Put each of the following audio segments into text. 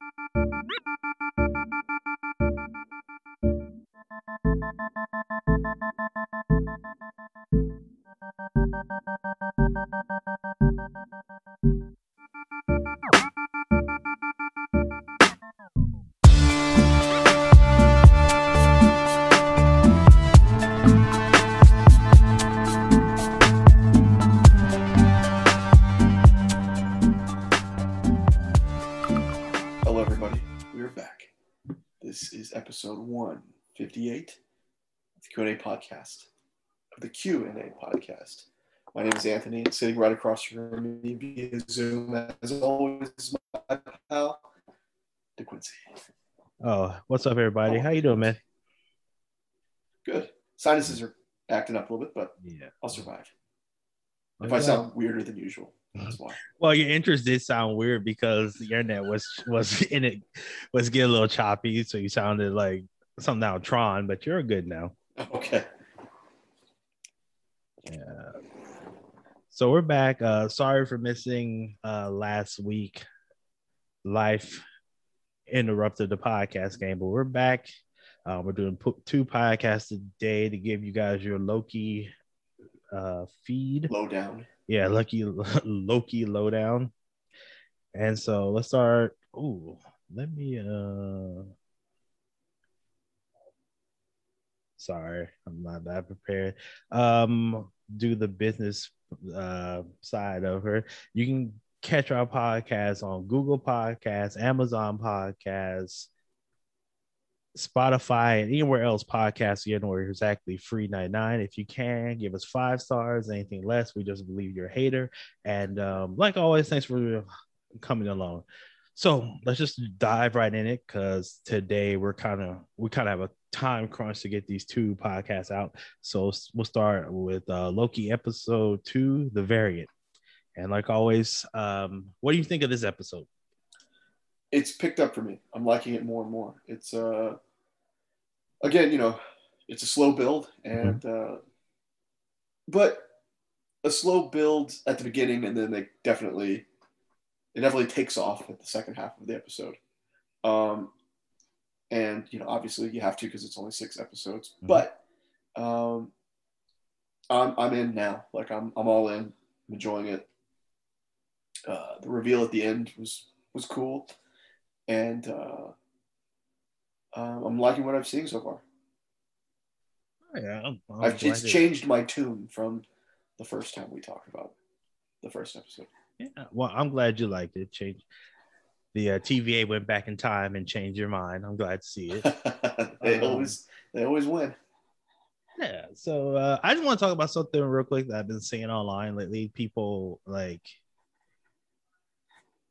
Música My name is Anthony, sitting right across from me via Zoom, as always, my pal, DeQuincy. Oh, what's up, everybody? How you doing, man? Good. Sinuses are acting up a little bit, but Yeah. I'll survive. Oh, if I sound weirder than usual, that's why. well, your interest did sound weird because the internet was was in it was getting a little choppy, so you sounded like something out of Tron, but you're good now. Okay. So we're back. Uh, sorry for missing uh last week. Life interrupted the podcast game, but we're back. Uh, we're doing po- two podcasts a day to give you guys your Loki uh feed. Low down. yeah, Lucky Loki lowdown. And so let's start. Ooh, let me uh sorry, I'm not that prepared. Um do the business uh side of her. You can catch our podcast on Google Podcasts, Amazon Podcasts, Spotify, and anywhere else podcasts get where exactly free 99. If you can, give us five stars. Anything less, we just believe you're a hater. And um, like always, thanks for coming along. So let's just dive right in it because today we're kind of we kind of have a time crunch to get these two podcasts out. So we'll start with uh, Loki episode two, the variant. And like always, um, what do you think of this episode? it's picked up for me. I'm liking it more and more. It's uh again, you know, it's a slow build and uh but a slow build at the beginning and then they definitely it definitely takes off at the second half of the episode. Um and you know, obviously you have to because it's only 6 episodes, Mhm. but um I'm I'm in now. Like I'm I'm all in. I'm enjoying it. Uh the reveal at the end was was cool and uh, um, I'm liking what I'm seeing so far. Yeah, I'm, I'm I've, it's changed my tune from the first time we talked about the first episode. Yeah, well, I'm glad you liked it. Change the uh, TVA went back in time and changed your mind. I'm glad to see it. they Um, always they always win. yeah. So uh, I just want to talk about something real quick that I've been seeing online lately. People like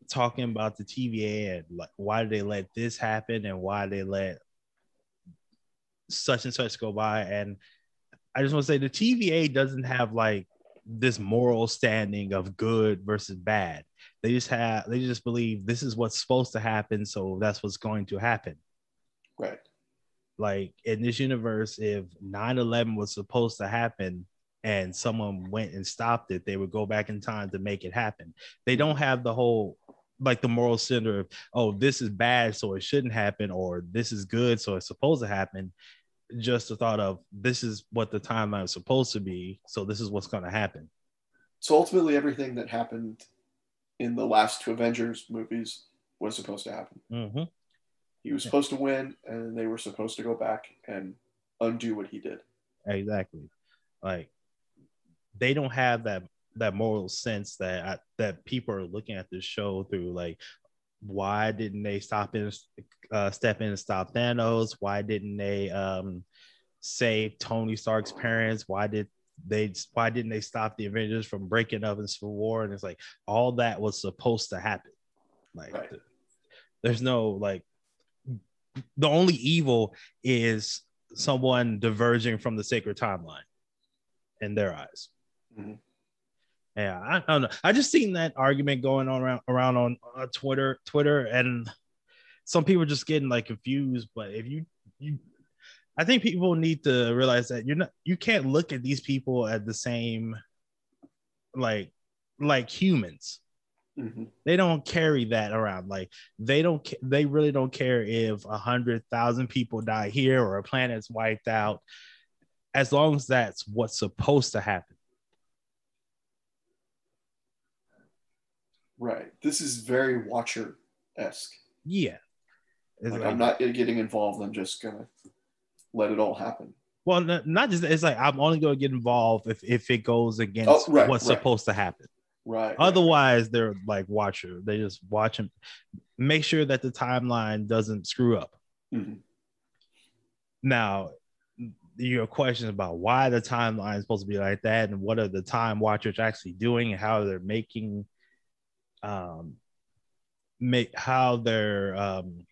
talking about the TVA and like why did they let this happen and why they let such and such go by. And I just want to say the TVA doesn't have like this moral standing of good versus bad. They just have they just believe this is what's supposed to happen, so that's what's going to happen. Right. Like in this universe, if 9-11 was supposed to happen and someone went and stopped it, they would go back in time to make it happen. They don't have the whole like the moral center of oh, this is bad, so it shouldn't happen, or this is good, so it's supposed to happen. Just the thought of this is what the timeline is supposed to be, so this is what's gonna happen. So ultimately, everything that happened in the last two Avengers movies was supposed to happen. Mm-hmm. He was supposed to win, and they were supposed to go back and undo what he did. Exactly. Like they don't have that that moral sense that I, that people are looking at this show through. Like, why didn't they stop in, uh, step in and stop Thanos? Why didn't they um, save Tony Stark's parents? Why did they? Why didn't they stop the Avengers from breaking up in Civil War? And it's like all that was supposed to happen. Like, Right. there's no like the only evil is someone diverging from the sacred timeline in their eyes. Mhm. Yeah, I, I don't know. I just seen that argument going on around, around on uh, Twitter, Twitter, and some people just getting like confused. But if you you, I think people need to realize that you're not you can't look at these people at the same like like humans. hmm They don't carry that around. Like they don't. They really don't care if a hundred thousand people die here or a planet's wiped out, as long as that's what's supposed to happen. Right. This is very Watcher esque. Yeah. Like, like- I'm not getting involved. I'm just gonna let it all happen. well, not just. It's like I'm only going to get involved if if it goes against Oh, right, what's right. supposed to happen. Right. right. Otherwise, they're like watcher. They just watch them, make sure that the timeline doesn't screw up. Mhm. Now, your question about why the timeline is supposed to be like that, and what are the time watchers actually doing, and how they're making, um, make how they're um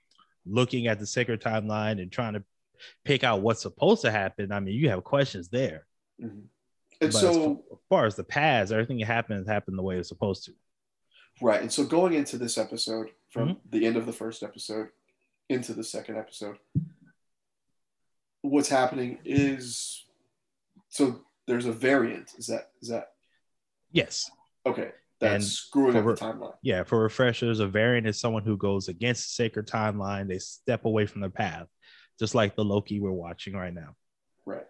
looking at the sacred timeline and trying to pick out what's supposed to happen. I mean, you have questions there. Mhm. And But as, so, as far as the past, everything that happened happened the way it's supposed to. right. And so, going into this episode, from Mm-hmm. the end of the first episode into the second episode, what's happening is so there's a variant. Is that is that Yes. okay? That's And screwing up the timeline. Yeah, for refreshers, a variant is someone who goes against the sacred timeline. They step away from the path, just like the Loki we're watching right now. Right.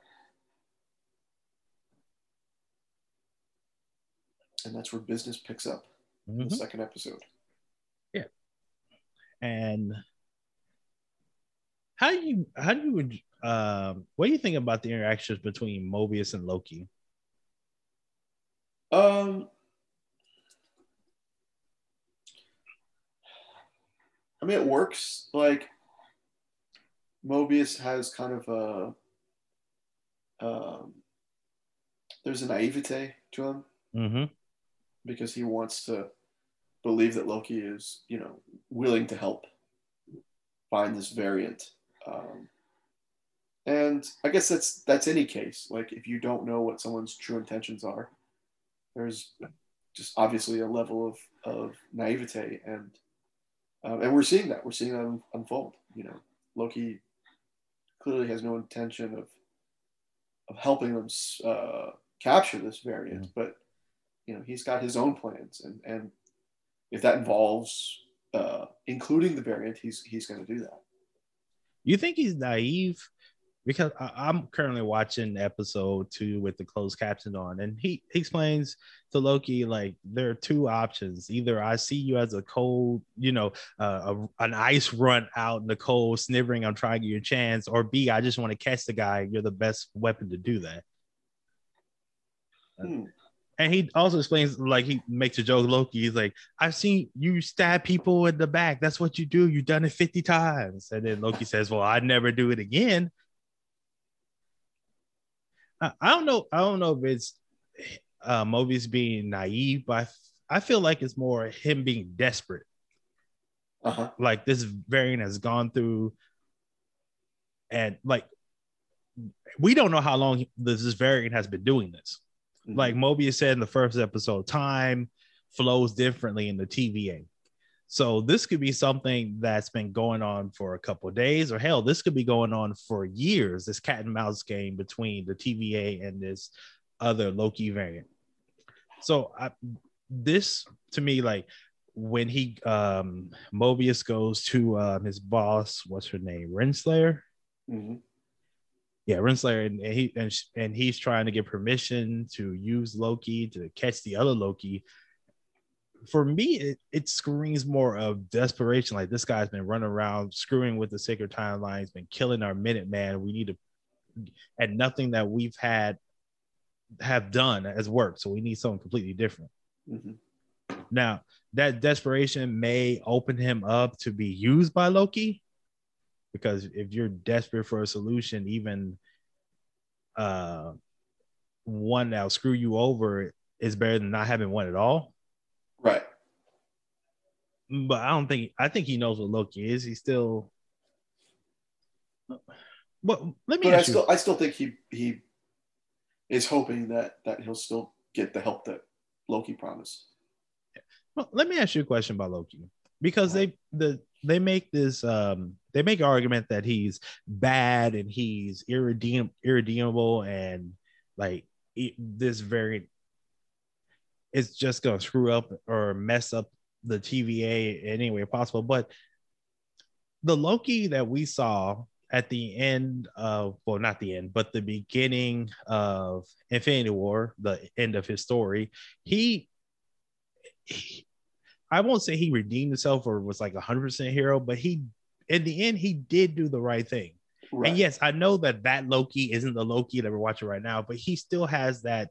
And that's where business picks up in Mhm. the second episode. Yeah. And how do you how do you um what do you think about the interactions between Mobius and Loki? Um, I mean, it works. Like Mobius has kind of a um, there's a naivete to him Mm-hmm. because he wants to believe that Loki is, you know, willing to help find this variant. Um, and I guess that's that's any case. Like if you don't know what someone's true intentions are, there's just obviously a level of of naivete, and um, and we're seeing that. We're seeing that unfold. You know, Loki clearly has no intention of of helping them uh, capture this variant, but you know he's got his own plans, and and if that involves uh, including the variant, he's he's going to do that. You think he's naive? Because I, I'm currently watching episode two with the closed caption on, and he, he explains to Loki like there are two options: either I see you as a cold, you know, uh, a, an ice run out in the cold, sniveling, I'm trying to give you a chance, or B, I just want to catch the guy. You're the best weapon to do that. Hmm. And he also explains, like he makes a joke, Loki. He's like, I've seen you stab people in the back. That's what you do. You've done it 50 times. And then Loki says, Well, I'd never do it again. I, I don't know. I don't know if it's uh Mobius being naive, but I, feel like it's more him being desperate. Uh huh. Like this variant has gone through and like we don't know how long this, this variant has been doing this Mm-hmm. like Mobius said in the first episode, time flows differently in the TVA. So this could be something that's been going on for a couple of days, or hell, this could be going on for years. This cat and mouse game between the TVA and this other Loki variant. So I, this to me, like when he um Mobius goes to um, his boss, what's her name, Renslayer. hmm Yeah, Renslayer, and, and he and, and he's trying to get permission to use Loki to catch the other Loki. For me, it, it screams more of desperation. Like this guy's been running around screwing with the sacred timeline. He's been killing our Minuteman. We need to, and nothing that we've had have done has worked. So we need something completely different. hmm Now, that desperation may open him up to be used by Loki because if you're desperate for a solution, even uh, one that'll screw you over is better than not having one at all. Right. But I don't think I think he knows what Loki is. He's still. Well, let me But I you. still I still think he he is hoping that that he'll still get the help that Loki promised. Well, let me ask you a question about Loki because they the they make this um they make an argument that he's bad and he's irredeem, irredeemable and like it, this very it's just gonna screw up or mess up the TVA any way possible. But the Loki that we saw at the end of well, not the end, but the beginning of Infinity War, the end of his story, he, he I won't say he redeemed himself or was like a hundred percent hero, but he in the end he did do the right thing. Right. And yes, I know that that Loki isn't the Loki that we're watching right now, but he still has that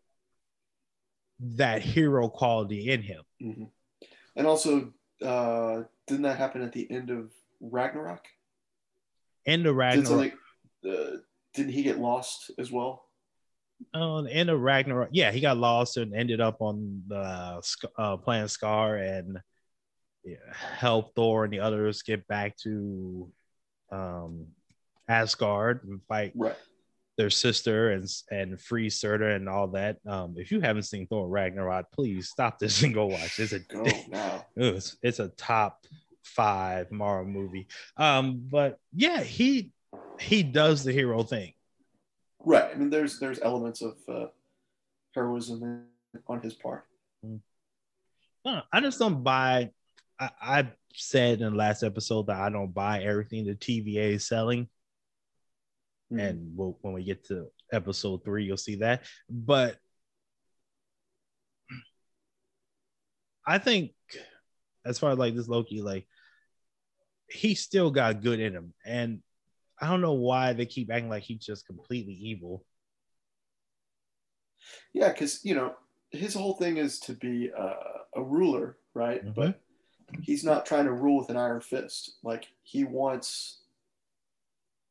that hero quality in him. Mm-hmm. And also, uh, didn't that happen at the end of Ragnarok? End of Ragnarok. Did uh, didn't he get lost as well? On the end of Ragnarok, yeah, he got lost and ended up on the uh, planet Sakaar and yeah, help Thor and the others get back to um, Asgard and fight right. Their sister and and free Surtur and all that. Um, if you haven't seen Thor Ragnarok, please stop this and go watch. It's a now. It's, it's a top five Marvel movie. Um, but yeah, he he does the hero thing. Right. I mean, there's there's elements of uh, heroism on his part. Mm. I just don't buy. I, I said in the last episode that I don't buy everything the TVA is selling. Mm-hmm. And we'll, when we get to episode three, you'll see that. But I think, as far as like this Loki, like he still got good in him, and I don't know why they keep acting like he's just completely evil. Yeah, because you know his whole thing is to be a, a ruler, right? Mm-hmm. But he's not trying to rule with an iron fist. Like he wants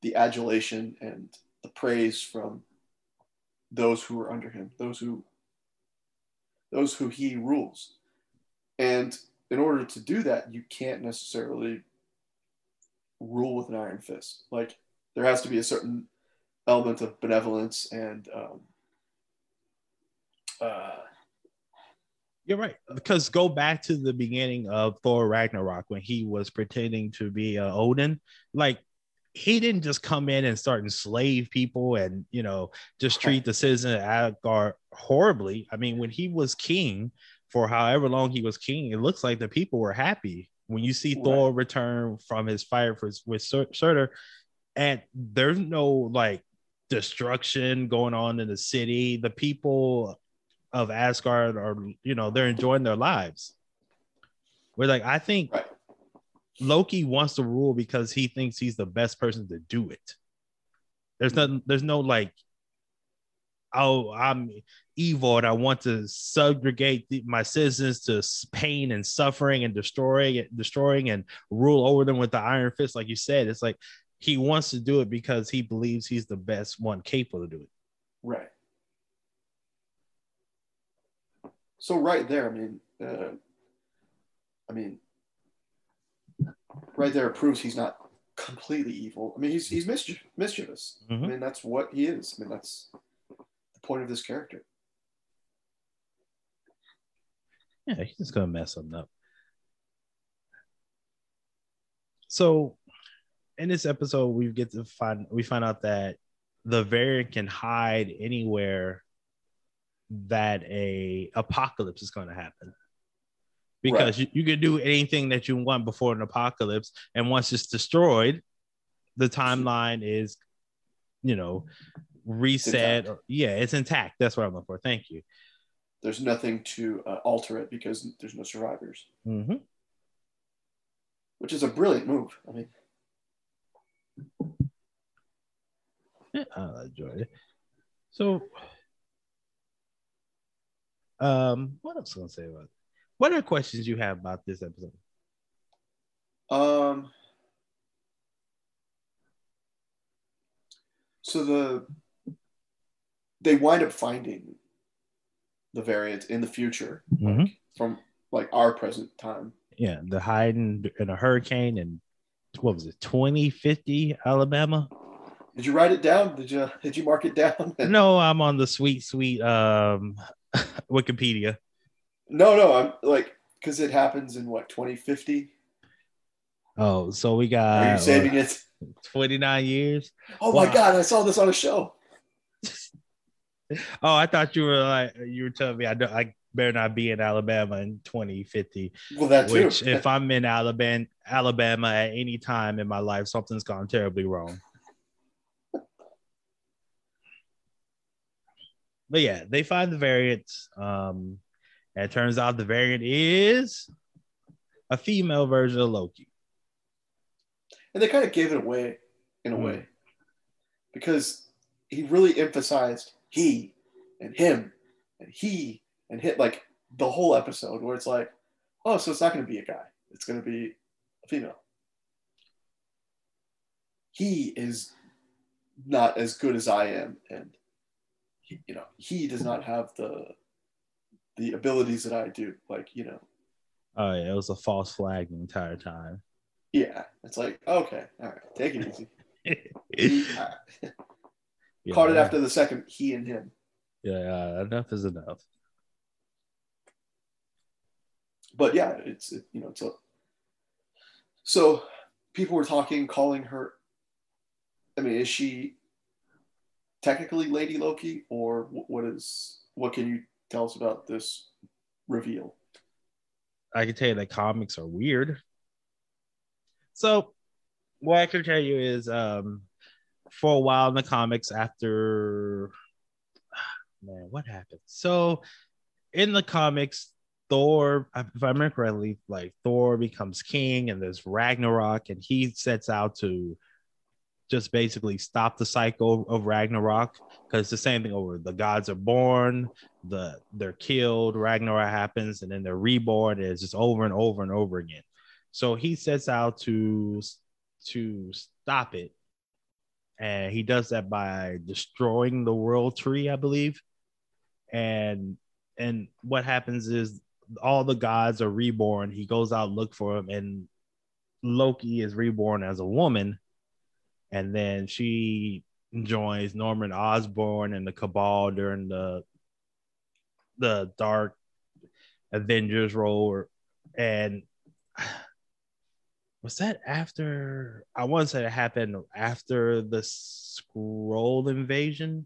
the adulation and the praise from those who are under him, those who those who he rules. And in order to do that, you can't necessarily rule with an iron fist. Like there has to be a certain element of benevolence and um, uh, you're right. Because go back to the beginning of Thor Ragnarok when he was pretending to be uh, Odin. Like he didn't just come in and start enslave people and you know just treat the citizen of Asgard horribly. I mean, when he was king for however long he was king, it looks like the people were happy. When you see right. Thor return from his fire for, with Surtur, and there's no like destruction going on in the city, the people of Asgard are you know they're enjoying their lives. We're like, I think right. Loki wants to rule because he thinks he's the best person to do it. There's no, there's no like, oh, I'm evil and I want to subjugate my citizens to pain and suffering and destroying, destroying and rule over them with the iron fist, like you said. It's like he wants to do it because he believes he's the best one capable to do it. Right. So right there, I mean, uh, I mean, right there proves he's not completely evil. I mean, he's he's mischief, mischievous. Mm-hmm. I mean, that's what he is. I mean, that's the point of this character. Yeah, he's just gonna mess something up. So, in this episode, we get to find we find out that the variant can hide anywhere that a apocalypse is going to happen because right. you, you can do anything that you want before an apocalypse and once it's destroyed the timeline is you know reset or, yeah it's intact. That's what i'm looking for. Thank you. There's nothing to uh, alter it because there's no survivors. Mm-hmm. which is a brilliant move. I mean yeah, i enjoyed it. So um what else was i gonna say about it what are questions you have about this episode? Um. So the they wind up finding the variant in the future mm-hmm. like, from like our present time. Yeah, the hiding in a hurricane and what was it, 2050 Alabama? Did you write it down? Did you did you mark it down? no, I'm on the sweet, sweet um Wikipedia. No, no, I'm like because it happens in what 2050. Oh, so we got. Are you saving it? 29 years. Oh wow. my god, I saw this on a show. oh, I thought you were like you were telling me I don't I better not be in Alabama in 2050. Well, that too. Which, if I'm in Alabama, Alabama at any time in my life, something's gone terribly wrong. But yeah, they find the variants. Um, and it turns out the variant is a female version of Loki. and they kind of gave it away in a Hmm. way because he really emphasized he and him and he and hit like the whole episode where it's like oh so it's not going to be a guy it's going to be a female he is not as good as i am and he, you know he does not have the the abilities that i do like you know Oh yeah, it was a false flag the entire time. yeah it's like okay all right take it easy yeah, caught it after the second he and him Yeah, enough is enough. but yeah, it's it, you know it's a. So people were talking, calling her. I mean, is she technically Lady Loki, or what is? What can you tell us about this reveal? I can tell you that comics are weird. So, what I can tell you is, um, for a while in the comics, after man, what happened? So, in the comics, Thor, if I remember correctly, like Thor becomes king, and there's Ragnarok, and he sets out to just basically stop the cycle of Ragnarok because it's the same thing over. The gods are born, the they're killed, Ragnarok happens, and then they're reborn. It's just over and over and over again. So he sets out to to stop it, and he does that by destroying the world tree, I believe. And and what happens is all the gods are reborn. He goes out look for them, and Loki is reborn as a woman, and then she joins Norman Osborn and the Cabal during the the Dark Avengers role, and was that after? I want to say it happened after the Skrull invasion,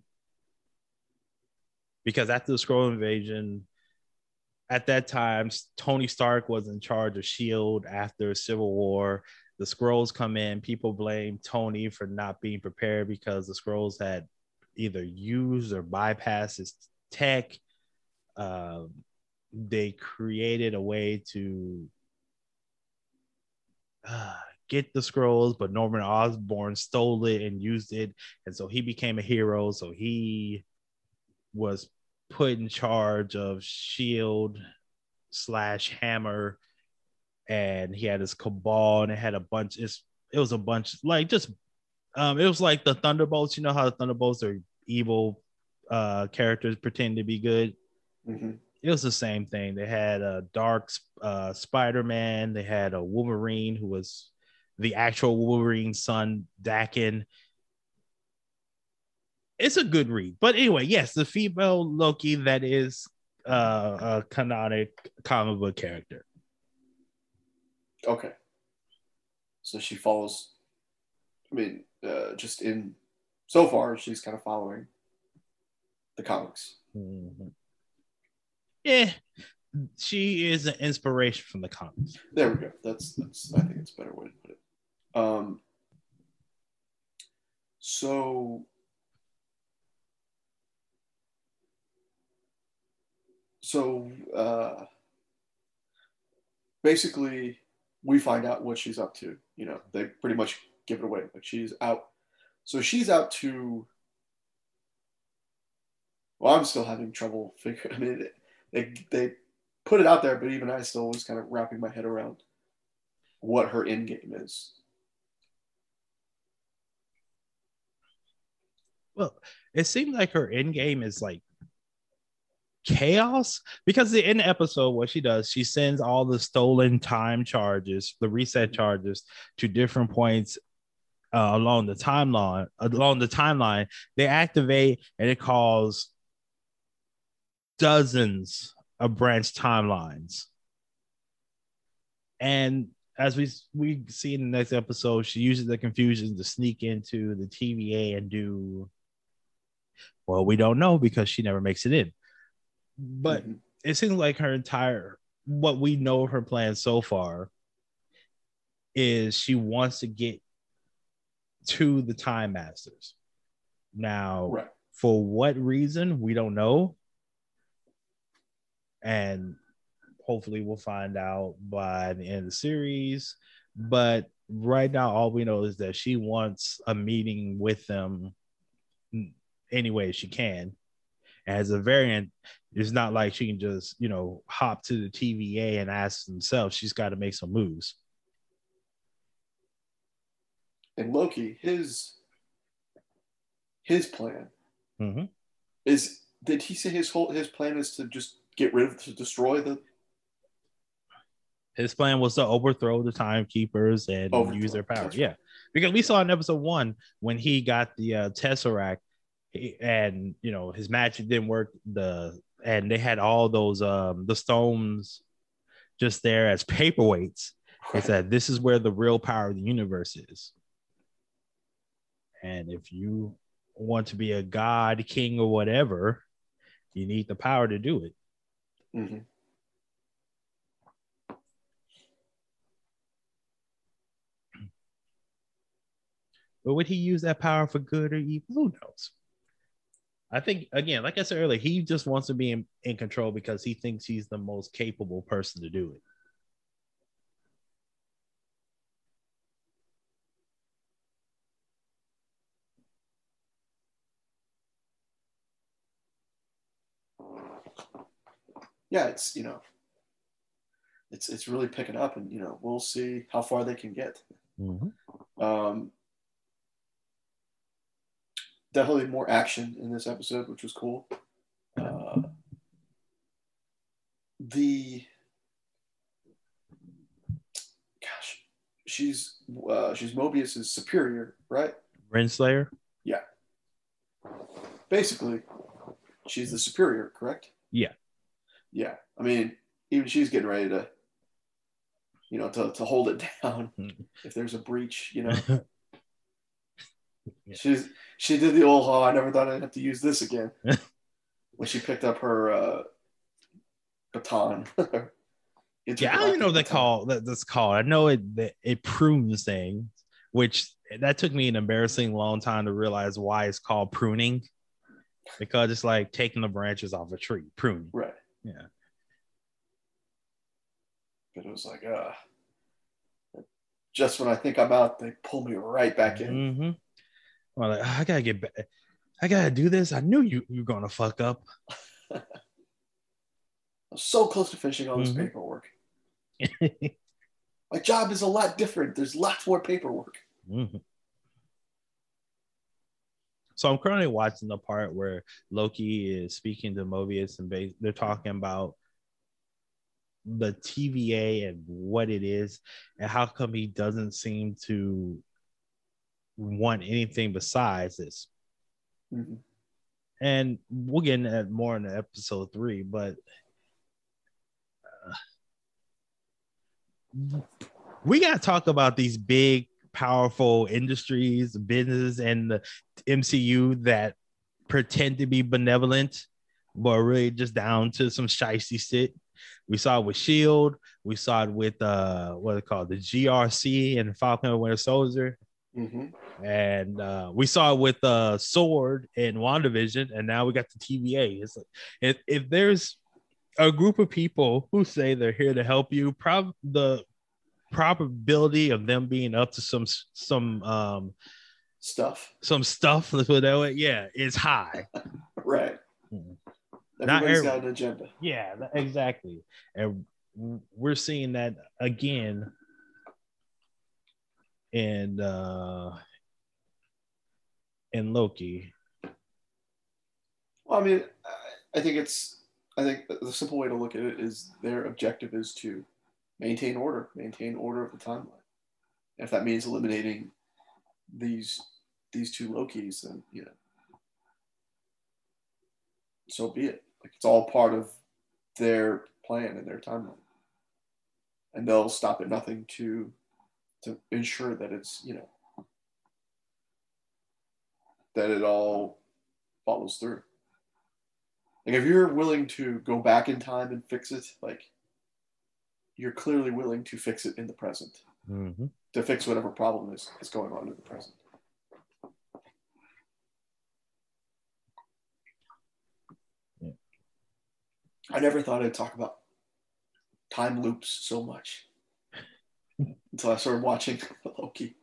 because after the Skrull invasion, at that time, Tony Stark was in charge of Shield after Civil War. The Skrulls come in. People blame Tony for not being prepared because the Skrulls had either used or bypassed his tech. Um, they created a way to uh, get the Skrulls, but Norman Osborn stole it and used it, and so he became a hero. So he was put in charge of Shield slash Hammer, and he had his cabal, and it had a bunch. It's it was a bunch like just um, it was like the Thunderbolts. You know how the Thunderbolts are evil uh characters pretend to be good. hmm It was the same thing. They had a dark uh, Spider Man. They had a Wolverine who was the actual Wolverine son, Daken. It's a good read, but anyway, yes, the female Loki that is uh, a canonic comic book character. Okay. So she follows. I mean, uh, just in so far, she's kind of following the comics. Mhm. Yeah, she is an inspiration from the comics. There we go. That's that's. I think it's a better way to put it. Um. So. So uh, basically, we find out what she's up to. You know, they pretty much give it away. Like she's out. So she's out to. Well, I'm still having trouble figuring. I mean, they they put it out there, but even I still was kind of wrapping my head around what her end game is. Well, it seems like her end game is like chaos because the the episode, what she does, she sends all the stolen time charges, the reset charges, to different points uh, along the timeline. Along the timeline, they activate and it calls dozens of branch timelines. And as we we see in the next episode, she uses the confusion to sneak into the TVA and do well, we don't know because she never makes it in. But Mhm. it seems like her entire what we know of her plan so far is she wants to get to the time masters now Right. for what reason we don't know and hopefully we'll find out by the end of the series but right now all we know is that she wants a meeting with them any way she can as a variant it's not like she can just you know hop to the tva and ask themselves she's got to make some moves And Loki, his his plan mm-hmm. is did he say his whole his plan is to just get rid of to destroy the his plan was to overthrow the timekeepers and Overthrow, use their power. Yeah, because we saw in episode one when he got the uh, tesseract, and you know his magic didn't work. The and they had all those um the stones just there as paperweights. They said this is where the real power of the universe is. And if you want to be a god, king, or whatever, you need the power to do it. Mm-hmm. But would he use that power for good or evil? Who knows? I think again, like I said earlier, he just wants to be in, in control because he thinks he's the most capable person to do it. yeah, it's you know, it's it's really picking up, and you know, we'll see how far they can get. Um, definitely more action in this episode, which was cool. Uh, the gosh, she's uh, she's Mobius's superior, right? Renslayer? Yeah. Basically, she's the superior, correct? Yeah. Yeah. I mean, even she's getting ready to, you know, to, to hold it down Mhm. if there's a breach, you know. Yeah. She's she did the old oh, I never thought I'd have to use this again. when she picked up her uh, baton. yeah, I don't even know what they call that that's called. I know it it prunes things, which that took me an embarrassing long time to realize why it's called pruning. Because it's like taking the branches off a tree, pruning. Right. Yeah. But it was like, uh, just when I think I'm out, they pull me right back in. Mm-hmm. Like, I gotta get back. I gotta do this. I knew you you were gonna fuck up. I'm so close to finishing all this Mhm. paperwork. My job is a lot different. There's lots more paperwork. Mhm. So I'm currently watching the part where Loki is speaking to Mobius and ba- they're talking about the TVA and what it is and how come he doesn't seem to want anything besides this. Mhm. And we'll get into that more in episode three, but uh, we got to talk about these big, powerful industries, businesses, and the MCU that pretend to be benevolent, but really just down to some shisty shit. We saw it with Shield. We saw it with uh, what it called the GRC and Falcon and Winter Soldier Mhm. And uh, we saw it with uh, Sword in WandaVision, and now we got the TVA. It's like if, if there's a group of people who say they're here to help you, prob the probability of them being up to some some um Stuff. some stuff, let's put it that way, yeah, is high. Right. Mhm. Not Everybody's every- got an agenda. Yeah, exactly. And we're seeing that again and uh in Loki. Well, I mean, I- think it's. I think the simple way to look at it is their objective is to maintain order, maintain order of the timeline. If that means eliminating these these two Lokis, then you know, so be it. Like it's all part of their plan and their timeline, and they'll stop at nothing to to ensure that it's you know that it all follows through. Like if you're willing to go back in time and fix it, like you're clearly willing to fix it in the present. Mm-hmm. To fix whatever problem is, is going on in the present. Yeah. I never thought I'd talk about time loops so much until I started watching Loki.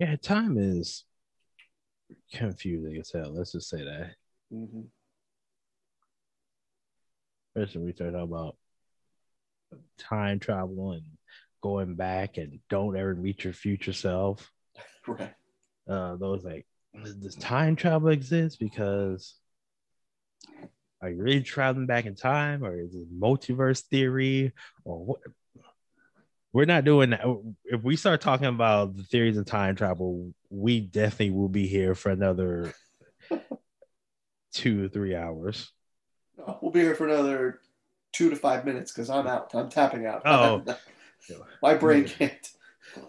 Yeah, time is confusing as hell. Let's just say that. hmm when we start talking about time travel and going back and don't ever meet your future self. Right. Uh, those like, does does time travel exist? Because are you really traveling back in time, or is it multiverse theory, or what? We're not doing that. If we start talking about the theories of time travel, we definitely will be here for another two or three hours. We'll be here for another two to five minutes because I'm out. I'm tapping out. Oh. My brain can't.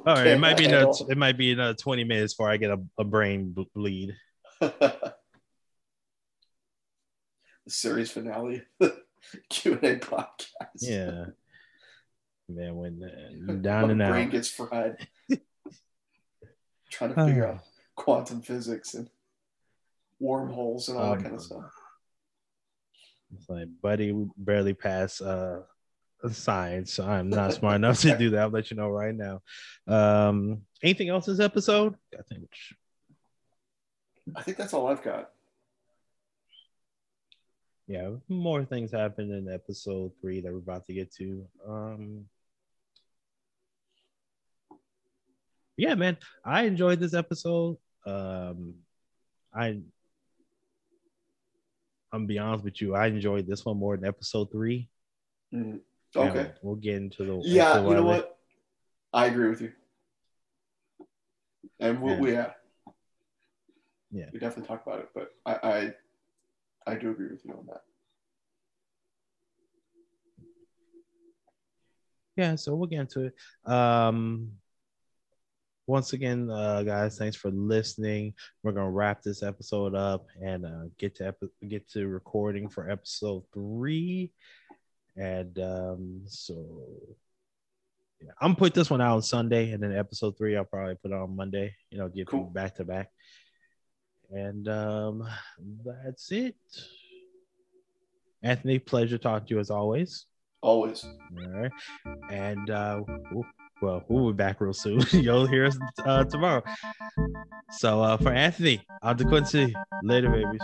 All right, it might be another, it might be another twenty minutes before I get a, a brain bleed. the series finale, Q and A podcast. Yeah, man, when uh, you're down and brain gets fried. Trying to figure Ah. out quantum physics and wormholes and all that Um, kind of stuff. It's like, buddy, we barely pass uh science, so I'm not smart enough to do that. I'll let you know right now. Um, anything else this episode? I think. I think that's all I've got. Yeah, more things happened in episode three that we're about to get to. Um, yeah, man, I enjoyed this episode. Um, I, I'm gonna be honest with you, I enjoyed this one more than episode three. Mhm. Yeah, Okay. we'll get into the Yeah, into you know what? I agree with you. And we'll, Yeah. we, yeah, Yeah. we definitely talk about it, but I, I, I do agree with you on that. yeah so we'll get into it um once again uh guys thanks for listening we're gonna wrap this episode up and uh get to get to recording for episode three and um so yeah i'm gonna put this one out on sunday and then episode three i'll probably put on monday you know give Cool. back to back and um that's it anthony pleasure talking to you as always Always. all right. And uh well, we'll be back real soon. You'll hear us uh, tomorrow. So uh, for Anthony, out to DeQuincy. Later, babies.